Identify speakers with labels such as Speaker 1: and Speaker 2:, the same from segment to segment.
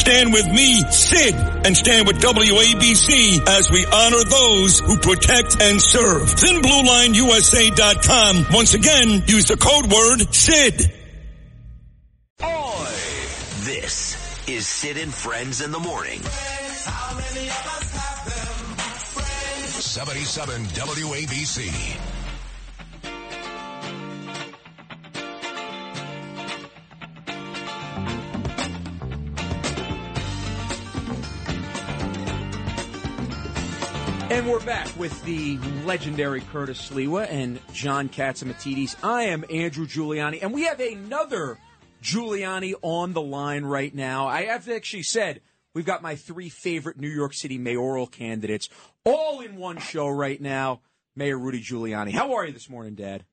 Speaker 1: Stand with me, Sid, and stand with WABC as we honor those who protect and serve. ThinBlueLineUSA.com. Once again, use the code word SID.
Speaker 2: Oi! This is Sid and Friends in the Morning.
Speaker 3: 77 WABC.
Speaker 4: We're back with the legendary Curtis Sliwa and John Catsimatidis. I am Andrew Giuliani, and we have another Giuliani on the line right now. I have actually said we've got my three favorite New York City mayoral candidates all in one show right now. Mayor Rudy Giuliani. How are you this morning, Dad?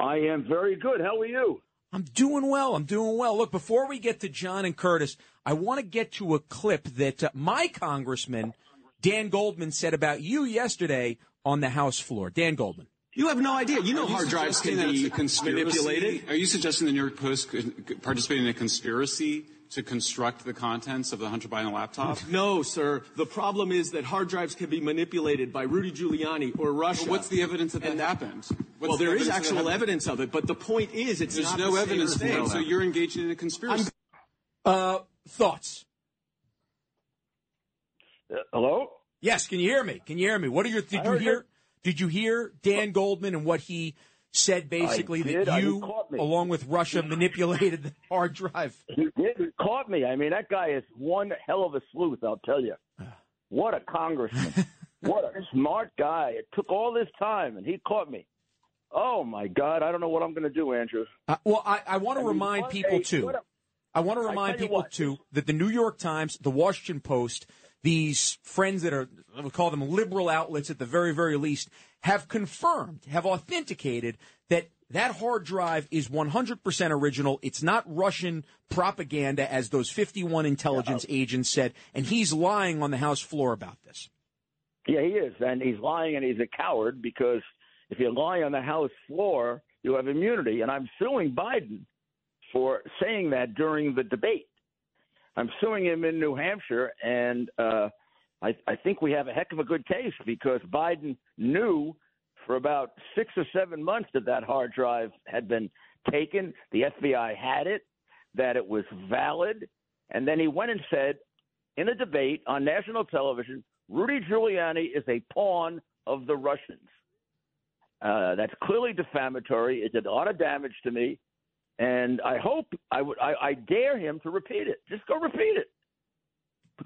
Speaker 5: I am very good. How are you?
Speaker 4: I'm doing well. I'm doing well. Look, before we get to John and Curtis, I want to get to a clip that uh, my congressman, Dan Goldman, said about you yesterday on the House floor. Dan Goldman.
Speaker 6: You have no idea. You know
Speaker 7: you
Speaker 6: hard drives can be manipulated.
Speaker 7: Are you suggesting the New York Post could participate in a conspiracy to construct the contents of the Hunter Biden laptop?
Speaker 6: No, sir. The problem is that hard drives can be manipulated by Rudy Giuliani or Russia.
Speaker 7: But what's the evidence that that
Speaker 6: And
Speaker 7: happened? What's
Speaker 6: well,
Speaker 7: the
Speaker 6: there is actual evidence of it, but the point is, it's
Speaker 7: There's
Speaker 6: not
Speaker 7: no
Speaker 6: the
Speaker 7: evidence
Speaker 6: same
Speaker 7: for
Speaker 6: thing.
Speaker 7: it, so you're engaged in a conspiracy.
Speaker 4: Uh, thoughts?
Speaker 5: Uh, hello?
Speaker 4: Yes, can you hear me? Can you hear me? What are your did you hear did you hear Dan Goldman and what he said basically that
Speaker 5: I-
Speaker 4: you along with Russia manipulated the hard drive?
Speaker 5: He did. He caught me. I mean, that guy is one hell of a sleuth, I'll tell you. What a congressman. what a smart guy. It took all this time, and he caught me. Oh, my God. I don't know what I'm going to do, Andrew.
Speaker 4: Uh, well, I, I want to
Speaker 5: I mean,
Speaker 4: remind people
Speaker 5: a-
Speaker 4: too.
Speaker 5: a-
Speaker 4: I want to remind people
Speaker 5: what.
Speaker 4: too that the New York Times, the Washington Post, these friends that are we call them liberal outlets at the very very least have confirmed, have authenticated that that hard drive is 100% original. It's not Russian propaganda as those 51 intelligence agents said, and he's lying on the House floor about this.
Speaker 5: Yeah, he is. And he's lying, and he's a coward because if you lie on the House floor, you have immunity. And I'm suing Biden for saying that during the debate. I'm suing him in New Hampshire, and uh, I, I think we have a heck of a good case because Biden knew for about six or seven months that that hard drive had been taken. The FBI had it, that it was valid, and then he went and said in a debate on national television, Rudy Giuliani is a pawn of the Russians. Uh, that's clearly defamatory. It did a lot of damage to me, and I hope I would. I, I dare him to repeat it. Just go repeat it.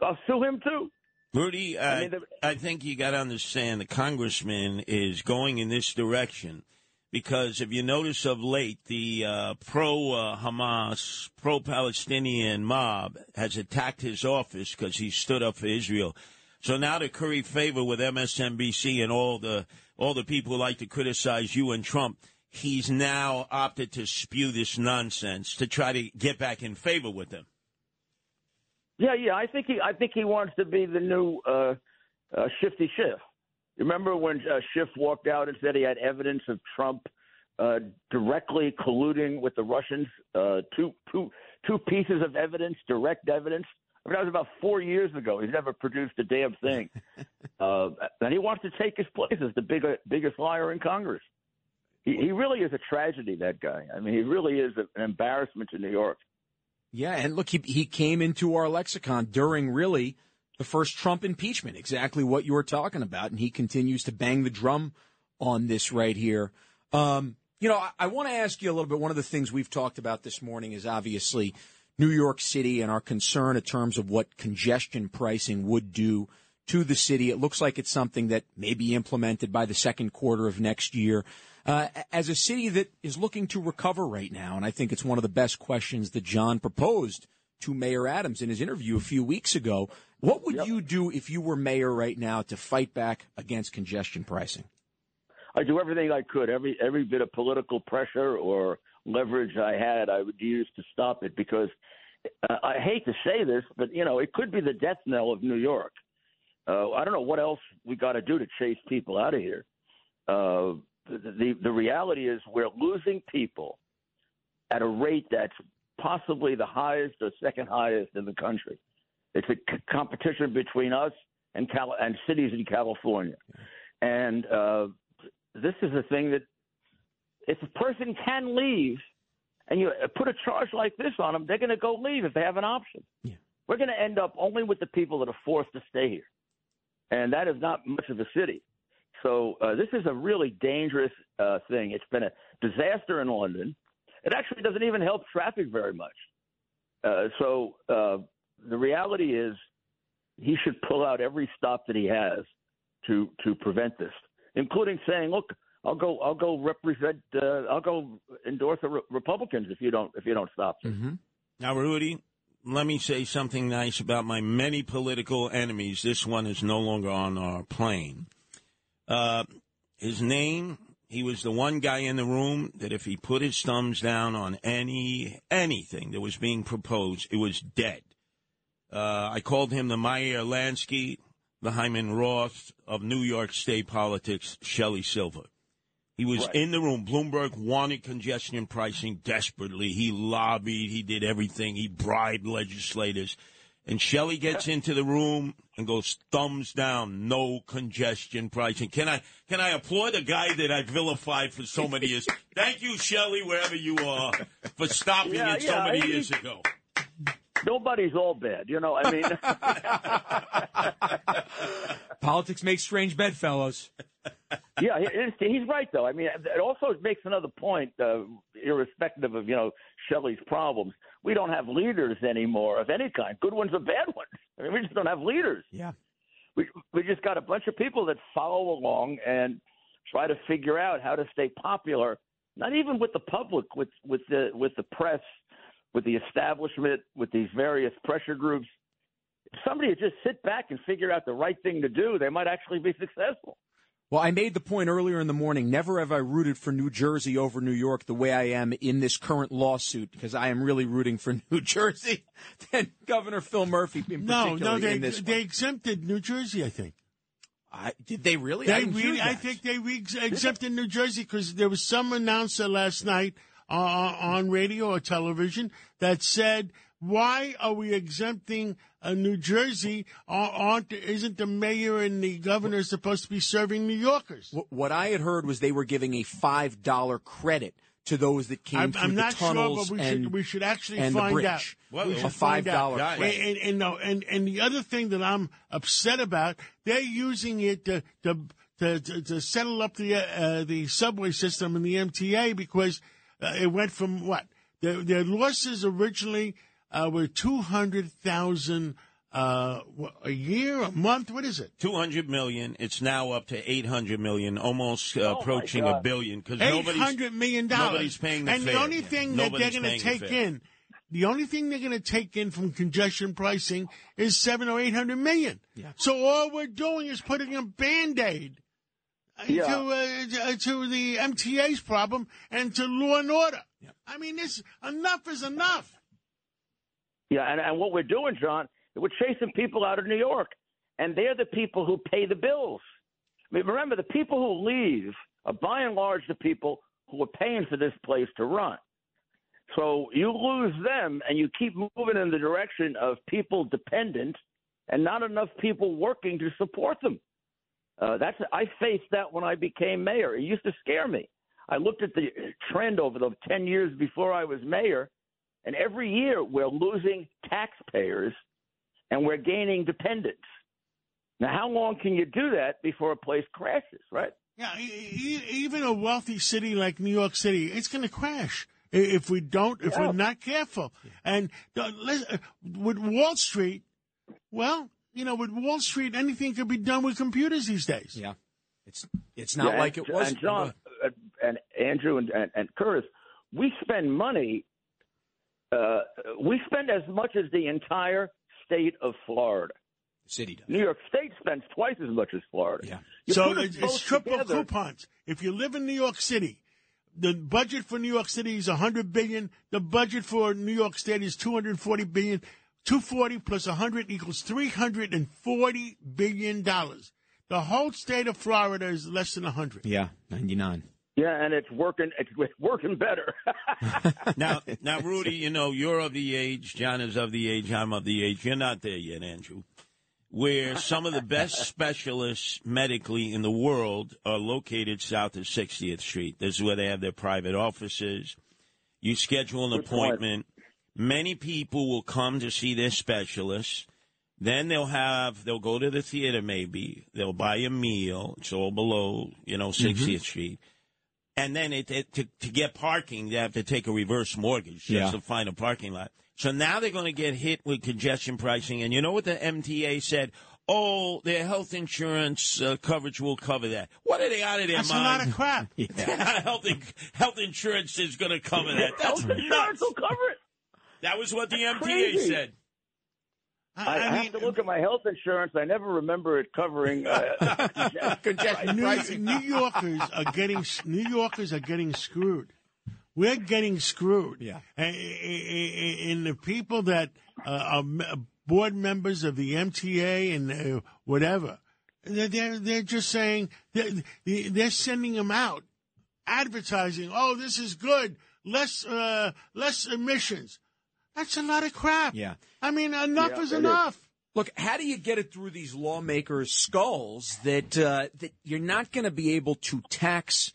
Speaker 5: I'll sue him too.
Speaker 8: Rudy, uh,
Speaker 5: I
Speaker 8: I,
Speaker 5: mean, the-
Speaker 8: think you got to understand the congressman is going in this direction because if you notice of late, the uh, pro uh, Hamas, pro Palestinian mob has attacked his office because he stood up for Israel. So now to curry favor with MSNBC and all the all the people who like to criticize you and Trump, he's now opted to spew this nonsense to try to get back in favor with them.
Speaker 5: Yeah, yeah. I think he. I think he wants to be the new uh, uh, Shifty Schiff. Remember when uh, Schiff walked out and said he had evidence of Trump uh, directly colluding with the Russians? Uh, two, two, two pieces of evidence, direct evidence. I mean, that was about four years ago. He's never produced a damn thing. uh, and he wants to take his place as the bigger, biggest liar in Congress. He, he really is a tragedy. That guy. I mean, he really is an embarrassment to New York.
Speaker 4: Yeah, and look, he, he came into our lexicon during really the first Trump impeachment, exactly what you were talking about, and he continues to bang the drum on this right here. Um, you know, I, I want to ask you a little bit. One of the things we've talked about this morning is obviously New York City and our concern in terms of what congestion pricing would do to the city. It looks like it's something that may be implemented by the second quarter of next year. Uh, as a city that is looking to recover right now, and I think it's one of the best questions that John proposed to Mayor Adams in his interview a few weeks ago. What would you do if you were mayor right now to fight back against congestion pricing?
Speaker 5: I do everything I could. Every every bit of political pressure or leverage I had, I would use to stop it because uh, I hate to say this, but you know it could be the death knell of New York. Uh, I don't know what else we got to do to chase people out of here. Uh, the, the the reality is we're losing people at a rate that's possibly the highest or second highest in the country. It's a c- competition between us and Cal- and cities in California, and uh, this is a thing that if a person can leave and you put a charge like this on them, they're going to go leave if they have an option.
Speaker 4: Yeah.
Speaker 5: We're going to end up only with the people that are forced to stay here, and that is not much of a city. So uh, this is a really dangerous uh, thing. It's been a disaster in London. It actually doesn't even help traffic very much. Uh, so uh, the reality is, he should pull out every stop that he has to to prevent this, including saying, "Look, I'll go, I'll go represent, uh, I'll go endorse the re- Republicans if you don't if you don't stop.
Speaker 4: Mm-hmm.
Speaker 8: Now, Rudy, let me say something nice about my many political enemies. This one is no longer on our plane. Uh, his name, he was the one guy in the room that if he put his thumbs down on any anything that was being proposed, it was dead. Uh, I called him the Meyer Lansky, the Hyman Roth of New York State politics, Shelley Silver. He was
Speaker 5: Right.
Speaker 8: in the room. Bloomberg wanted congestion pricing desperately. He lobbied. He did everything. He bribed legislators. And Shelley gets into the room and goes thumbs down, no congestion pricing. Can I can I applaud a guy that I vilified for so many years? Thank you, Shelley, wherever you are, for stopping
Speaker 5: Yeah,
Speaker 8: it so
Speaker 5: yeah,
Speaker 8: many
Speaker 5: he-
Speaker 8: years ago.
Speaker 5: Nobody's all bad, you know. I mean,
Speaker 4: Politics makes strange bedfellows.
Speaker 5: yeah, he's right though. I mean, it also makes another point, uh, irrespective of you know Shelley's problems. We don't have leaders anymore of any kind, good ones or bad ones. I mean, we just don't have leaders.
Speaker 4: Yeah.
Speaker 5: We we just got a bunch of people that follow along and try to figure out how to stay popular. Not even with the public, with with the with the press, with the establishment, with these various pressure groups. If somebody would just sit back and figure out the right thing to do, they might actually be successful.
Speaker 4: Well, I made the point earlier in the morning. Never have I rooted for New Jersey over New York the way I am in this current lawsuit because I am really rooting for New Jersey than Governor Phil Murphy in
Speaker 9: No,
Speaker 4: particular
Speaker 9: no, they
Speaker 4: in this.
Speaker 9: they exempted New Jersey. I think
Speaker 4: I, did they really? I
Speaker 9: they
Speaker 4: hear
Speaker 9: really. I think they re- exempted New Jersey because there was some announcer last night uh, on radio or television that said, "Why are we exempting uh, New Jersey? Uh, aren't isn't the mayor and the governor supposed to be serving New Yorkers?"
Speaker 4: What- What I had heard was they were giving a five dollar credit to those that came
Speaker 9: I'm,
Speaker 4: through
Speaker 9: I'm
Speaker 4: the
Speaker 9: not sure,
Speaker 4: tunnels
Speaker 9: but we
Speaker 4: and
Speaker 9: should we should actually
Speaker 4: and the
Speaker 9: find
Speaker 4: bridge.
Speaker 9: out.
Speaker 8: Well,
Speaker 9: we
Speaker 8: a
Speaker 9: should find out.
Speaker 4: $5
Speaker 9: And, and, and no, and and the other thing that I'm upset about, they're using it to to to, to, to settle up the uh, the subway system and the MTA because uh, it went from what their their losses originally uh, were two hundred thousand uh, a year, a month. What is it?
Speaker 8: 200 million. It's now up to 800 million, almost uh,
Speaker 5: Oh,
Speaker 8: approaching a billion because
Speaker 9: Eight
Speaker 8: nobody's
Speaker 9: hundred million dollars.
Speaker 8: nobody's paying the
Speaker 9: and
Speaker 8: fare.
Speaker 9: the only
Speaker 8: Yeah.
Speaker 9: thing that
Speaker 8: Nobody's
Speaker 9: they're going to take
Speaker 8: fare.
Speaker 9: in, the only thing they're going to take in from congestion pricing is seven or eight hundred million.
Speaker 4: Yeah.
Speaker 9: So all we're doing is putting a band aid
Speaker 5: Yeah.
Speaker 9: to uh, to the MTA's problem and to law and order. Yeah. I mean, this enough is enough.
Speaker 5: Yeah, and, and what we're doing, John, we're chasing people out of New York, and they're the people who pay the bills. I mean, remember, the people who leave are by and large the people who are paying for this place to run. So you lose them, and you keep moving in the direction of people dependent and not enough people working to support them. Uh, that's I faced that when I became mayor. It used to scare me. I looked at the trend over the ten years before I was mayor, and every year we're losing taxpayers and we're gaining dependents. Now, how long can you do that before a place crashes, right?
Speaker 9: Yeah, e- e- even a wealthy city like New York City, it's going to crash if we don't, if
Speaker 5: Yeah.
Speaker 9: we're not careful. And uh, lis- uh, with Wall Street, well, you know, with Wall Street, anything could be done with computers these days.
Speaker 4: Yeah, it's it's not
Speaker 5: Yeah,
Speaker 4: like
Speaker 5: and,
Speaker 4: it was.
Speaker 5: And John, uh, and Andrew, and, and, and Curtis, we spend money uh, we spend as much as the entire state of Florida.
Speaker 4: City does.
Speaker 5: New York State spends twice as much as Florida.
Speaker 4: Yeah.
Speaker 5: You
Speaker 9: so it's, it's triple
Speaker 5: together-
Speaker 9: coupons. If you live in New York City, the budget for New York City is 100 billion. The budget for New York State is 240 billion. 240 plus 100 equals 340 billion dollars. The whole state of Florida is less than 100.
Speaker 4: Yeah, 99.
Speaker 5: Yeah, and it's working. It's working better.
Speaker 8: now, now, Rudy, you know you're of the age. John is of the age. I'm of the age. You're not there yet, Andrew. Where some of the best specialists medically in the world are located south of 60th Street. This is where they have their private offices. You schedule an
Speaker 5: Good point.
Speaker 8: appointment. Many people will come to see their specialist. Then they'll have they'll go to the theater. Maybe they'll buy a meal. It's all below you know mm-hmm. 60th Street. And then it, it, to, to get parking, they have to take a reverse mortgage just
Speaker 4: Yeah.
Speaker 8: to find a parking lot. So now they're going to get hit with congestion pricing. And you know what the MTA said? Oh, their health insurance uh, coverage will cover that. What are they out of their
Speaker 9: That's a lot of crap.
Speaker 8: health, in- health insurance is going to cover that. That's
Speaker 5: Health insurance will cover it.
Speaker 8: That was what the MTA
Speaker 5: crazy.
Speaker 8: said.
Speaker 5: I, I have to look at my health insurance. I never remember it covering uh,
Speaker 4: Congestion
Speaker 9: New,
Speaker 4: pricing.
Speaker 9: New Yorkers are getting New Yorkers are getting screwed. We're getting screwed.
Speaker 4: Yeah.
Speaker 9: And, and the people that uh, are board members of the MTA and uh, whatever, they're, they're they're just saying they're, they're sending them out, advertising. Oh, this is good. Less uh, less emissions. That's a lot of crap.
Speaker 4: Yeah.
Speaker 9: I mean, enough
Speaker 5: Yeah,
Speaker 9: is
Speaker 5: it is.
Speaker 9: enough.
Speaker 4: Look, how do you get it through these lawmakers' skulls that uh, that you're not going to be able to tax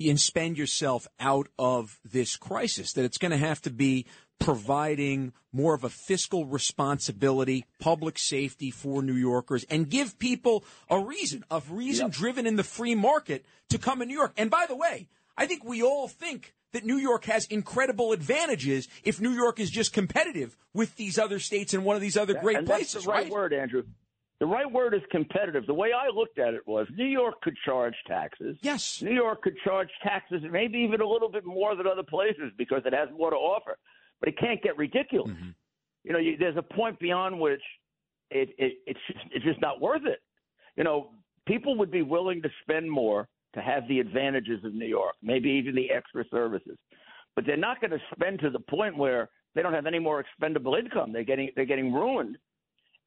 Speaker 4: and spend yourself out of this crisis? That it's going to have to be providing more of a fiscal responsibility, public safety for New Yorkers, and give people a reason, a reason driven in the free market to come to New York. And by the way, I think we all think that New York has incredible advantages if New York is just competitive with these other states and one of these other great
Speaker 5: and
Speaker 4: places,
Speaker 5: that's the right, word, Andrew. The right word is competitive. The way I looked at it was New York could charge taxes.
Speaker 4: Yes.
Speaker 5: New York could charge taxes, maybe even a little bit more than other places because it has more to offer. But it can't get ridiculous.
Speaker 4: Mm-hmm.
Speaker 5: You know, you, there's a point beyond which it, it it's just it's just not worth it. You know, people would be willing to spend more to have the advantages of New York, maybe even the extra services, but they're not going to spend to the point where they don't have any more expendable income. They're getting they're getting ruined,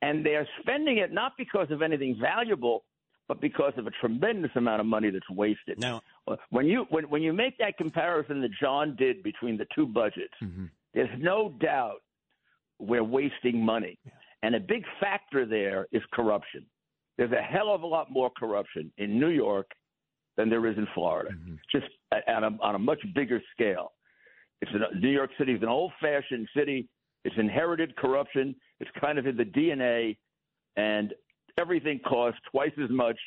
Speaker 5: and they're spending it not because of anything valuable, but because of a tremendous amount of money that's wasted.
Speaker 8: Now,
Speaker 5: when you when when you make that comparison that John did between the two budgets, mm-hmm. there's no doubt we're wasting money, and a big factor there is corruption. There's a hell of a lot more corruption in New York than there is in Florida, just at, at a, on a much bigger scale. It's an, New York City is an old-fashioned city. It's inherited corruption. It's kind of in the DNA, and everything costs twice as much.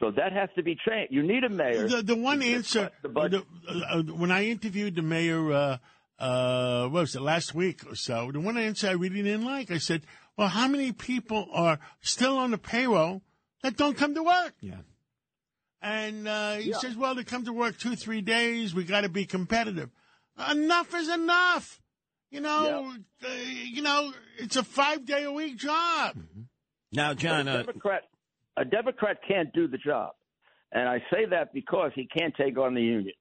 Speaker 5: So that has to be changed. You need a mayor.
Speaker 9: The, the one answer
Speaker 5: the
Speaker 9: the- uh, when I interviewed the mayor, uh, uh, what was it last week or so? The one answer I really didn't like. I said, "Well, how many people are still on the payroll that don't come to work?"
Speaker 4: Yeah.
Speaker 9: And uh, he
Speaker 5: Yeah.
Speaker 9: says, "Well, they come to work two, three days. We got to be competitive. Enough is enough. You know, uh, you know, it's a five day a week job."
Speaker 8: now, John,
Speaker 5: a
Speaker 8: uh,
Speaker 5: Democrat, a Democrat can't do the job, and I say that because he can't take on the unions.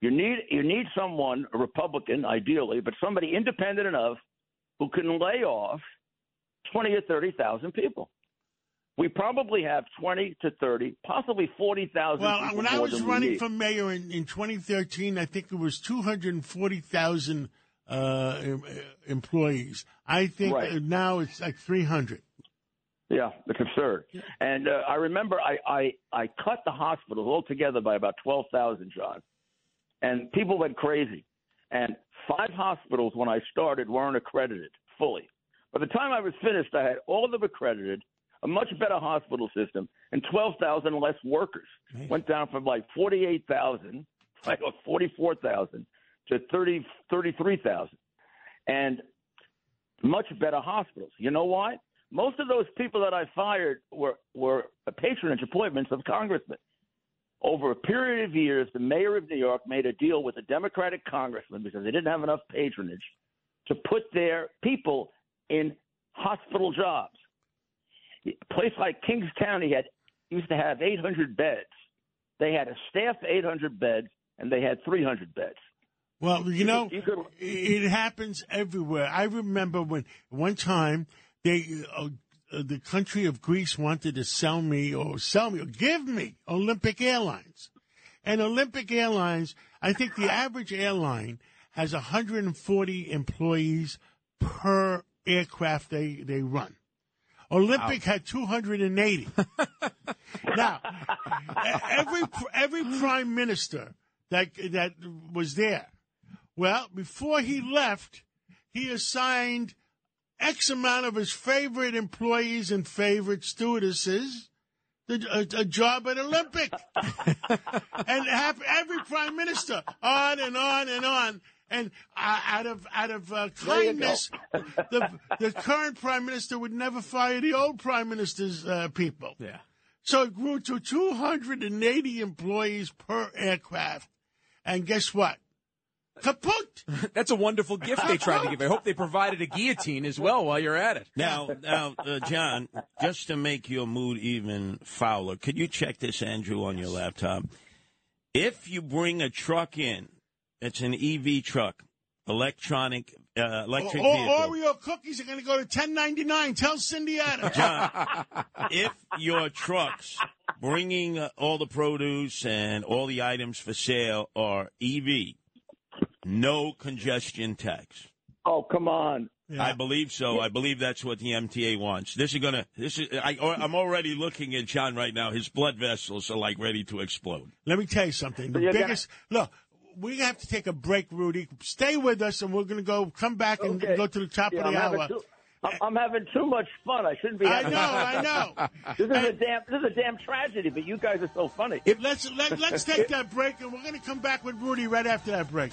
Speaker 5: You need you need someone, a Republican, ideally, but somebody independent enough who can lay off twenty or thirty thousand people. We probably have twenty to thirty, possibly forty thousand.
Speaker 9: Well, when I was running for mayor in, in 2013, I think it was 240,000 uh, employees. I think
Speaker 5: Right.
Speaker 9: uh, now it's like 300.
Speaker 5: Yeah, it's absurd. And uh, I remember I, I I cut the hospitals altogether by about twelve thousand, John, and people went crazy. And five hospitals when I started weren't accredited fully. By the time I was finished, I had all of them accredited, a much better hospital system, and twelve thousand less workers. Went down from like forty eight thousand, like forty four thousand, to 30, 33,000. and much better hospitals. You know why? Most of those people that I fired were were patronage appointments of congressmen. Over a period of years, the mayor of New York made a deal with a Democratic congressman because they didn't have enough patronage to put their people in hospital jobs. A place like Kings County had used to have 800 beds. They had a staff 800 beds, and they had 300 beds.
Speaker 9: Well, you know,
Speaker 5: You could-
Speaker 9: it happens everywhere. I remember when one time they, uh, uh, the country of Greece wanted to sell me or sell me or give me Olympic Airlines. And Olympic Airlines, I think the average airline has 140 employees per aircraft they, they run. Olympic had 280. now, every every prime minister that that was there, well, before he left, he assigned X amount of his favorite employees and favorite stewardesses the, a, a job at Olympic, and have every prime minister on and on and on. And uh, out of out of uh,
Speaker 5: There you go.
Speaker 9: kindness, the the current prime minister would never fire the old prime minister's uh, people.
Speaker 4: Yeah.
Speaker 9: So it grew to 280 employees per aircraft. And guess what? Kaput!
Speaker 4: That's a wonderful gift they tried to give. I hope they provided a guillotine as well while you're at it.
Speaker 8: Now, now, uh, John, just to make your mood even fouler, could you check this, Andrew, on your laptop? If you bring a truck in, it's an EV truck, electronic, uh, electric
Speaker 9: Or,
Speaker 8: vehicle.
Speaker 9: Oreo cookies are going to go to 10.99. Tell Cindy Adams.
Speaker 8: John, if your trucks bringing uh, all the produce and all the items for sale are EV, no congestion tax.
Speaker 5: Oh, come on.
Speaker 8: I believe so. I believe that's what the MTA wants. This is gonna. This is. I, I'm already looking at John right now. His blood vessels are like ready to explode.
Speaker 9: Let me tell you something. The
Speaker 5: So you got-
Speaker 9: biggest look. We have to take a break, Rudy. Stay with us, and we're going to go come back and
Speaker 5: Okay.
Speaker 9: go to the top
Speaker 5: Yeah,
Speaker 9: of
Speaker 5: I'm,
Speaker 9: the
Speaker 5: having
Speaker 9: hour.
Speaker 5: too, I'm, I'm having too much fun. I shouldn't be.
Speaker 9: I know, I know.
Speaker 5: This is a damn. This is a damn tragedy. But you guys are so funny.
Speaker 9: Let's let, let's take that break, and we're going to come back with Rudy right after that break.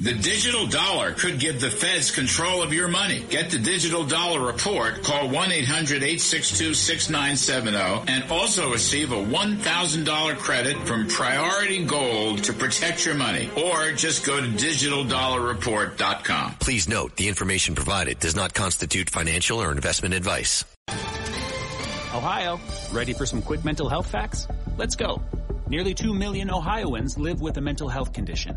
Speaker 10: The digital dollar could give the feds control of your money. Get the digital dollar report. Call 1-800-862-6970 and also receive a $1,000 credit from Priority Gold to protect your money. Or just go to digitaldollarreport.com.
Speaker 11: Please note the information provided does not constitute financial or investment advice.
Speaker 12: Ohio, ready for some quick mental health facts? Let's go. Nearly 2 million Ohioans live with a mental health condition.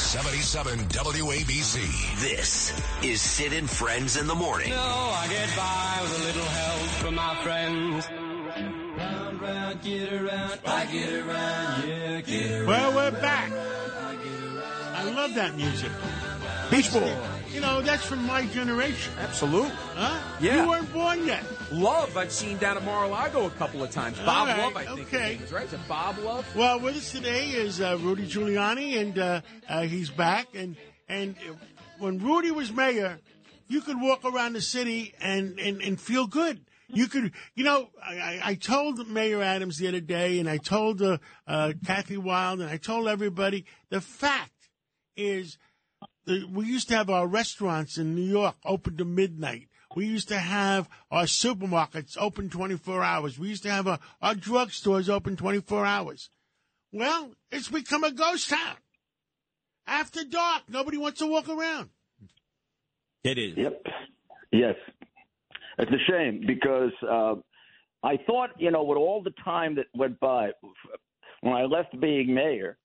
Speaker 3: 77 WABC.
Speaker 2: This is Sid and Friends in the Morning.
Speaker 13: No, I get by with a little help from my friends. Round, round, get around, I get around, yeah, get around.
Speaker 9: Well, we're back. I love that music.
Speaker 4: Beach Boy.
Speaker 9: You know, that's from my generation.
Speaker 4: Absolutely.
Speaker 9: Huh?
Speaker 4: Yeah.
Speaker 9: You weren't born yet.
Speaker 4: Love, I've seen down at Mar-a-Lago a couple of times. Bob
Speaker 9: right,
Speaker 4: Love, I think his
Speaker 9: okay.
Speaker 4: name is, right? Is it Bob Love?
Speaker 9: Well, with us today is uh, Rudy Giuliani, and uh, uh, he's back. And and when Rudy was mayor, you could walk around the city and, and, and feel good. You could, you know, I, I- told Mayor Adams the other day, and I told uh, uh, Kathy Wylde, and I told everybody the fact is we used to have our restaurants in New York open to midnight. We used to have our supermarkets open 24 hours. We used to have our, our drugstores open 24 hours. Well, it's become a ghost town. After dark, nobody wants to walk around.
Speaker 8: It is.
Speaker 5: Yep. Yes. It's a shame because uh, I thought, you know, with all the time that went by when I left being mayor,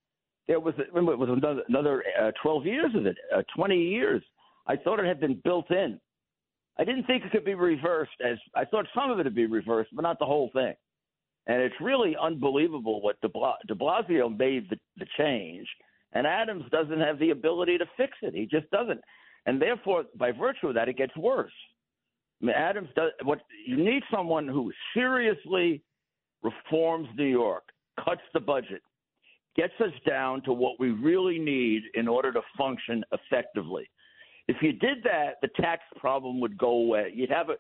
Speaker 5: there was it was another, another uh, 12 years of it, uh, 20 years. I thought it had been built in. I didn't think it could be reversed as I thought some of it would be reversed, but not the whole thing. And it's really unbelievable what De, Bla- De Blasio made the, the change, and Adams doesn't have the ability to fix it. He just doesn't, and therefore, by virtue of that, it gets worse. I mean, Adams does what you need someone who seriously reforms New York, cuts the budget, gets us down to what we really need in order to function effectively. If you did that, the tax problem would go away. You'd have a,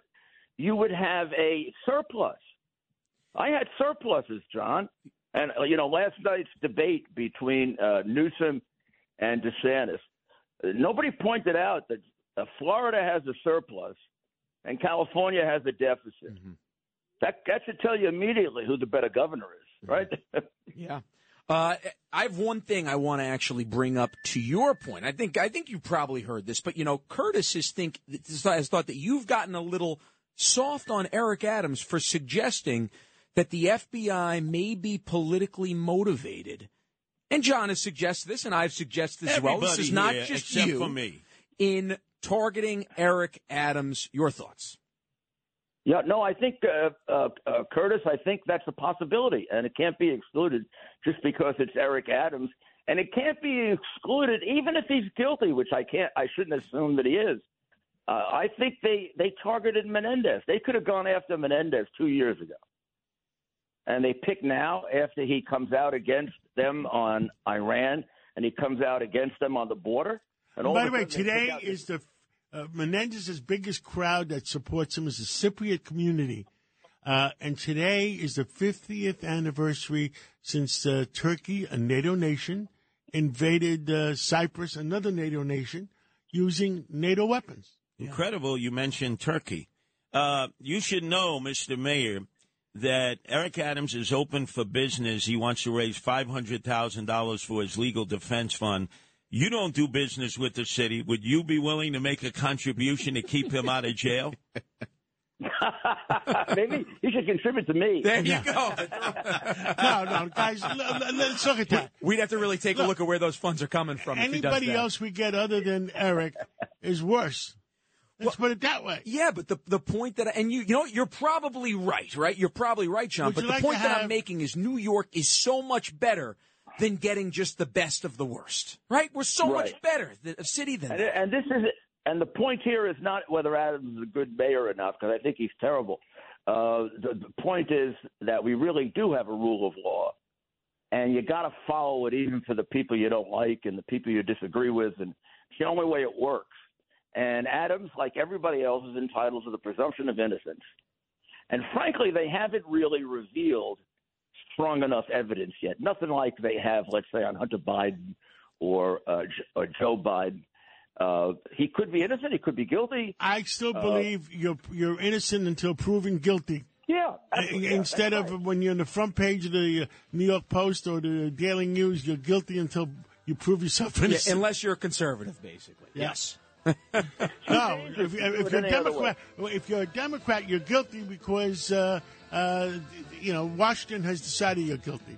Speaker 5: you would have a surplus. I had surpluses, John, and uh, you know last night's debate between uh, Newsom and DeSantis. Nobody pointed out that uh, Florida has a surplus and California has a deficit. That that should tell you immediately who the better governor is, right?
Speaker 4: Yeah. Uh, I have one thing I want to actually bring up to your point. I think I think you probably heard this, but you know, Curtis is think has thought that you've gotten a little soft on Eric Adams for suggesting that the FBI may be politically motivated. And John has suggested this, and I've suggested this as well. This is not
Speaker 8: here,
Speaker 4: just you
Speaker 8: for me.
Speaker 4: in targeting Eric Adams. Your thoughts?
Speaker 5: Yeah, no, I think uh, uh, uh, Curtis. I think that's a possibility, and it can't be excluded just because it's Eric Adams, and it can't be excluded even if he's guilty, which I can't. I shouldn't assume that he is. Uh, I think they they targeted Menendez. They could have gone after Menendez two years ago, and they pick now after he comes out against them on Iran, and he comes out against them on the border. And all
Speaker 9: By the way,
Speaker 5: sudden they pick
Speaker 9: today is the uh, Menendez's biggest crowd that supports him is the Cypriot community. Uh, and today is the 50th anniversary since uh, Turkey, a NATO nation, invaded uh, Cyprus, another NATO nation, using NATO weapons.
Speaker 8: Incredible you mentioned Turkey. Uh, you should know, Mr. Mayor, that Eric Adams is open for business. He wants to raise $500,000 for his legal defense fund. You don't do business with the city. Would you be willing to make a contribution to keep him out of jail?
Speaker 5: Maybe you should contribute to me.
Speaker 4: There you go.
Speaker 9: no, no, guys, l- l- let's look at that.
Speaker 4: We'd have to really take a look at where those funds are coming from. if he does
Speaker 9: Anybody
Speaker 4: that.
Speaker 9: else we get other than Eric is worse. Let's put it that way.
Speaker 4: Yeah, but the the point that and you you know you're probably right, right? You're probably right, John.
Speaker 9: Would
Speaker 4: but the
Speaker 9: like
Speaker 4: point
Speaker 9: to
Speaker 4: that I'm making is New York is so much better than getting just the best of the worst, right? We're so much better th- a city than
Speaker 5: And,
Speaker 4: that.
Speaker 5: and this is and the point here is not whether Adams is a good mayor or not, because I think he's terrible. Uh, the, the point is that we really do have a rule of law, and you got to follow it even for the people you don't like and the people you disagree with, and it's the only way it works. And Adams, like everybody else, is entitled to the presumption of innocence. And frankly, they haven't really revealed strong enough evidence yet. Nothing like they have, let's say, on Hunter Biden or, uh, or Joe Biden. Uh, he could be innocent. He could be guilty.
Speaker 9: I still
Speaker 5: Uh,
Speaker 9: believe you're you're innocent until proven guilty.
Speaker 5: Yeah.
Speaker 9: Instead of when you're on the front page of the uh, New York Post or the Daily News, you're guilty until you prove yourself
Speaker 4: Yeah,
Speaker 9: innocent.
Speaker 4: unless you're a conservative, basically. Yes.
Speaker 9: no, if, if you're a Democrat, if you're a Democrat, you're guilty because uh, uh, you know Washington has decided you're guilty.